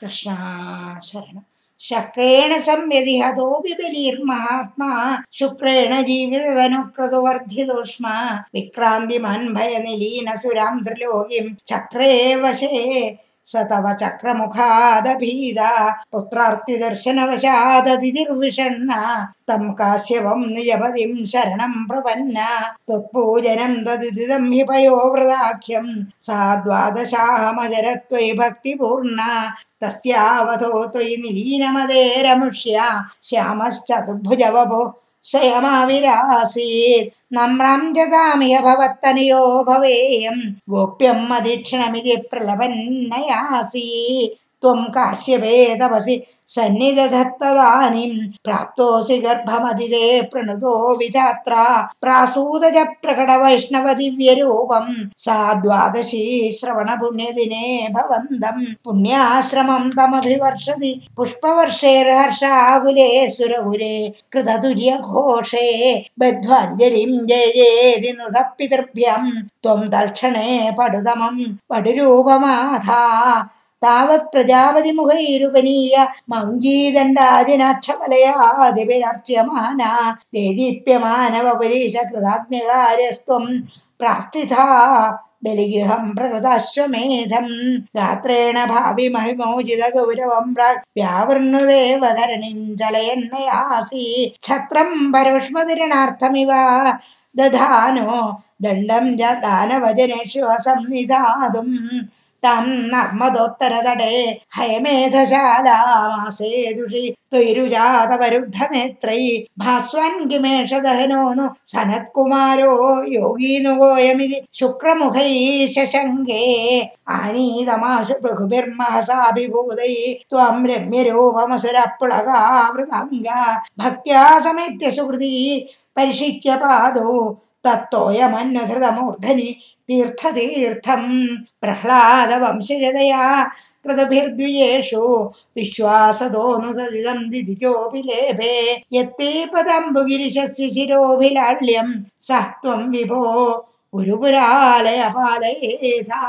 कृष्णा शरण। शक्रेण संव्यधिहतोऽपि बलिर्महात्मा शुक्रेण जीवितदनुक्रतुवर्धितोष्मा विक्रान्तिमन् भयनिलीनसुरां त्रिलोकीं चक्रे वशे स तव चक्रमुखादभीदा पुत्रार्तिदर्शनवशादतिर्विषण्णा तं काश्यपं निजपदिं शरणं प्रपन्न त्वत्पूजनं ददिदं हि पयोवृदाख्यं सा द्वादशाहमजरत्वयि भक्तिपूर्णा तस्यावधो त्वयि निलीनमदेरमुष्या श्यामश्चतुर्भुजवभो स्वयमाविरासीत् नम्रां जगामिह भवत्तनयो भवेयं गोप्यं मदीक्षणमिति प्रलभन्नयासि त्वं काश्यपे तपसि सन्निदधत्तदानीं प्राप्तोऽसि गर्भमदिते प्रणुतो विधात्रा प्रासूदज प्रकटवैष्णवदिव्यरूपं सा द्वादशी श्रवणपुण्यदिने भवन्दं पुण्याश्रमं तमभिवर्षति। पुष्पवर्षेर्हर्षाकुले सुरकुले कृततुर्यघोषे जेति नुतः पितृभ्यं त्वं तल्क्षणे पडुतमं पडुरूपमाधा तावत् प्रजापतिमुखैरुपनीय मौञ्जीदण्डादिनाक्षफलयादिभिरर्च्यमाना देदीप्यमानवपुरीश कृताग्निकार्यस्त्वं प्रास्थिता बलिगृहं प्रकृताश्वमेधं गात्रेण भावि महिमोजितगौरवं व्यावृणुदेवधरणिं चलयन्नयासि छत्रं परोष्मतिरणार्थमिव दधानो दण्डं च दानवजनेषु संविधातुम् तं नर्मदोत्तरतटे हयमेधशालामासे दुषि त्वयिरुजातवरुद्धनेत्रै भास्वन् किमेष दहनो नु सनत्कुमारो योगीनुगोऽयमिति शुक्रमुखैः शशङ्के आनीतमाशु पृगुभिर्महसाभिभूतैः त्वं रम्यरूपमसुरप्लुगावृताङ्गा भक्त्या समेत्य सुकृती परिषिच्य पादौ तत्तोऽयमन्नधृतमूर्धनि तीर्थतीर्थं प्रह्लादवंशजतया कृतभिर्द्विजेषु विश्वासतोऽनुदलितं दिदिजोऽपि लेभे। यत्ते पदम्बुगिरिशस्य शिरोऽभिलाल्यं सः त्वं विभो गुरुपुरालय पालयेथा